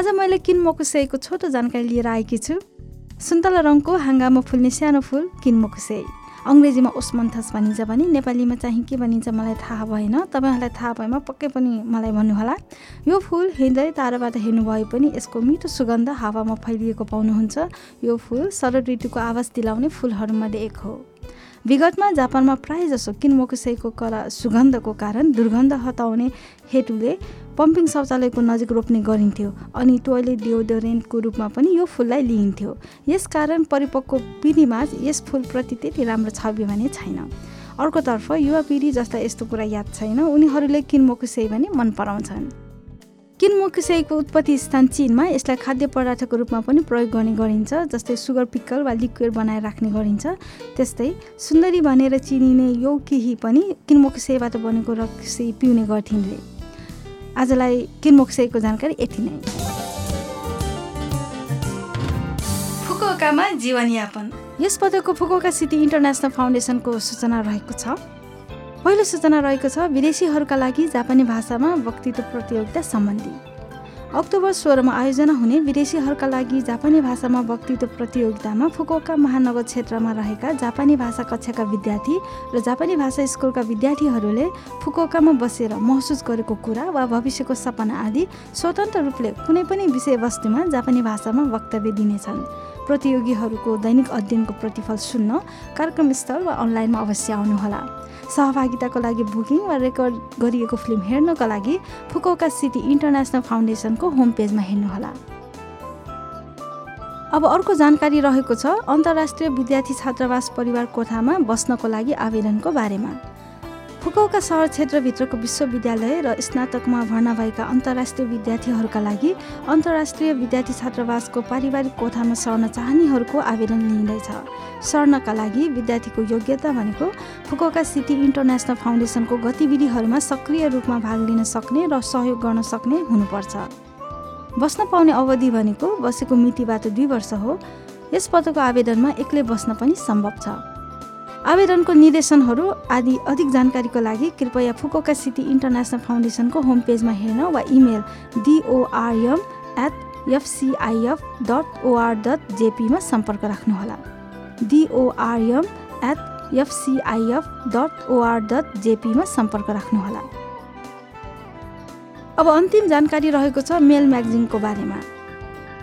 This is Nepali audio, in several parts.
आज मैले किनमोकुसेईको छोटो जानकारी लिएर आएकी छु। सुन्तला रङको हाँगामा फुल्ने सानो फुल किनमोकुसेई अङ्ग्रेजीमा ओस्मन्थस भनिन्छ भने नेपालीमा चाहिँ के भनिन्छ मलाई थाहा भएन। तपाईँहरूलाई थाहा भएमा पक्कै पनि मलाई भन्नुहोला। यो फुल हिँड्दै ताराबाट हेर्नु भए पनि यसको मिठो सुगन्ध हावामा फैलिएको पाउनुहुन्छ। यो फुल शरद ऋतुको आवाज दिलाउने फुलहरूमध्ये एक हो। विगतमा जापानमा प्राय जसो किनमोकुसेईको कला सुगन्धको कारण दुर्गन्ध हटाउने हेतुले पम्पिङ शौचालयको नजिक रोप्ने गरिन्थ्यो अनि टोयलेट डिओडोरेन्टको रूपमा पनि यो फुललाई लिइन्थ्यो। यसकारण परिपक्व पिँढीमा यस फुलप्रति त्यति राम्रो छवि भने छैन। अर्कोतर्फ युवा पिँढी जसलाई यस्तो कुरा याद छैन। उनीहरूले किनमोकुसेई भने मन पराउँछन्। किनमुकुसेईको उत्पत्ति स्थान चिनमा यसलाई खाद्य पदार्थको रूपमा पनि प्रयोग गर्ने गरिन्छ जस्तै सुगर पिक्कल वा लिक्विड बनाएर राख्ने गरिन्छ। त्यस्तै सुन्दरी भनेर चिनिने यो केही पनि किनमुकुसेईबाट बनेको रक्सी पिउने गर्थिन् आजलाई किनमुकुसेईको जानकारी यति नै। फुकुओकामा जीवनयापन। यस पटकको फुकुओका सिटी इन्टरनेसनल फाउन्डेसनको सूचना रहेको छ। पहिलो सूचना रहेको छ विदेशीहरूका लागि जापानी भाषामा वक्तित्व प्रतियोगिता सम्बन्धी। अक्टोबर सोह्रमा आयोजना हुने विदेशीहरूका लागि जापानी भाषामा वक्तित्व प्रतियोगितामा फुकोका महानगर क्षेत्रमा रहेका जापानी भाषा कक्षाका विद्यार्थी र जापानी भाषा स्कुलका विद्यार्थीहरूले फुकोकामा बसेर महसुस गरेको कुरा वा भविष्यको सपना आदि स्वतन्त्र रूपले कुनै पनि विषयवस्तुमा जापानी भाषामा वक्तव्य दिनेछन्। प्रतियोगीहरूको दैनिक अध्ययनको प्रतिफल सुन्न कार्यक्रम स्थल वा अनलाइनमा अवश्य आउनुहोला। सहभागिताको लागि बुकिङ वा रेकर्ड गरिएको फिल्म हेर्नको लागि फुकौका सिटी इन्टरनेसनल फाउन्डेसनको होम पेजमा हेर्नुहोला। अब अर्को जानकारी रहेको छ अन्तर्राष्ट्रिय विद्यार्थी छात्रावास परिवार कोठामा बस्नको लागि आवेदनको बारेमा। फुकौका सहर क्षेत्रभित्रको विश्वविद्यालय र स्नातकमा भर्ना भएका अन्तर्राष्ट्रिय विद्यार्थीहरूका लागि अन्तर्राष्ट्रिय विद्यार्थी छात्रावासको पारिवारिक कोठामा सर्न चाहनेहरूको आवेदन लिइँदैछ। सर्नका लागि विद्यार्थीको योग्यता भनेको फुकौका सिटी इन्टरनेसनल फाउन्डेसनको गतिविधिहरूमा सक्रिय रूपमा भाग लिन सक्ने र सहयोग गर्न सक्ने हुनुपर्छ। बस्न पाउने अवधि भनेको बसेको मितिबाट दुई वर्ष हो। यस पदको आवेदनमा एक्लै बस्न पनि सम्भव छ। आवेदनको निर्देशनहरू आदि अधिक जानकारीको लागि कृपया फुकोका सिटी इन्टरनेसनल फाउन्डेसनको होम पेजमा हेर्न वा email D O R M at F C I F dot O R dot जेपीमा सम्पर्क राख्नुहोला। D O R M at F C I F dot O R dot जेपीमा सम्पर्क राख्नुहोला। अब अन्तिम जानकारी रहेको छ मेल म्यागजिनको बारेमा।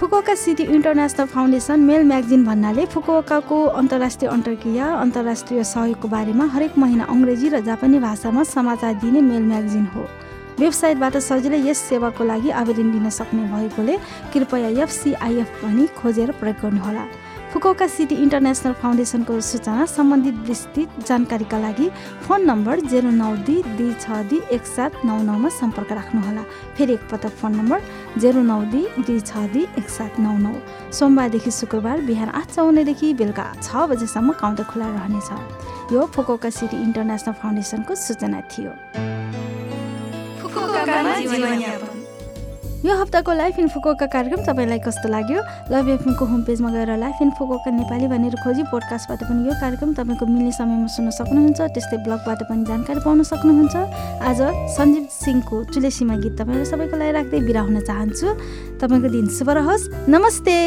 Fukuoka city international foundation mail magazine भन्नाले फुकुकाको अन्तर्राष्ट्रिय अन्तर्क्रिया अन्तर्राष्ट्रिय सहयोगको बारेमा हरेक महिना अङ्ग्रेजी र जापानी भाषामा समाचार दिने मेल म्यागजिन हो। वेबसाइटबाट सजिलै यस सेवाको लागि आवेदन दिन सक्ने भएकोले कृपया एफसिआइएफ भनी खोजेर प्रयोग गर्नुहोला। फुकौका सिटी इन्टरनेसनल फाउन्डेसनको सूचना सम्बन्धित विस्तृत जानकारीका लागि फोन नम्बर जेरो नौ दुई दुई छ दुई एक सात नौ नौमा सम्पर्क राख्नुहोला। फेरि एकपटक फोन नम्बर जेरो नौ दुई दुई छ दुई एक सात नौ नौ। सोमबारदेखि शुक्रबार बिहान आठ चौन्नदेखि बेलुका छ बजेसम्म काउन्टर खुला रहनेछ। यो फुकौका सिटी इन्टरनेसनल फाउन्डेसनको सूचना थियो। यो हप्ताको लाइफ इन फुकोका कार्यक्रम तपाईँलाई कस्तो लाग्यो? लभ एफएमको होम पेजमा गएर लाइफ इन फुकोका नेपाली भनेर खोजी पोडकास्टबाट पनि यो कार्यक्रम तपाईँको मिल्ने समयमा सुन्न सक्नुहुन्छ त्यस्तै ब्लगबाट पनि जानकारी पाउन सक्नुहुन्छ। आज सञ्जीव सिंहको चुलेसीमा गीत तपाईँहरू सबैको लागि राख्दै बिरा हुन चाहन्छु। तपाईँको दिन शुभ रहोस्। नमस्ते!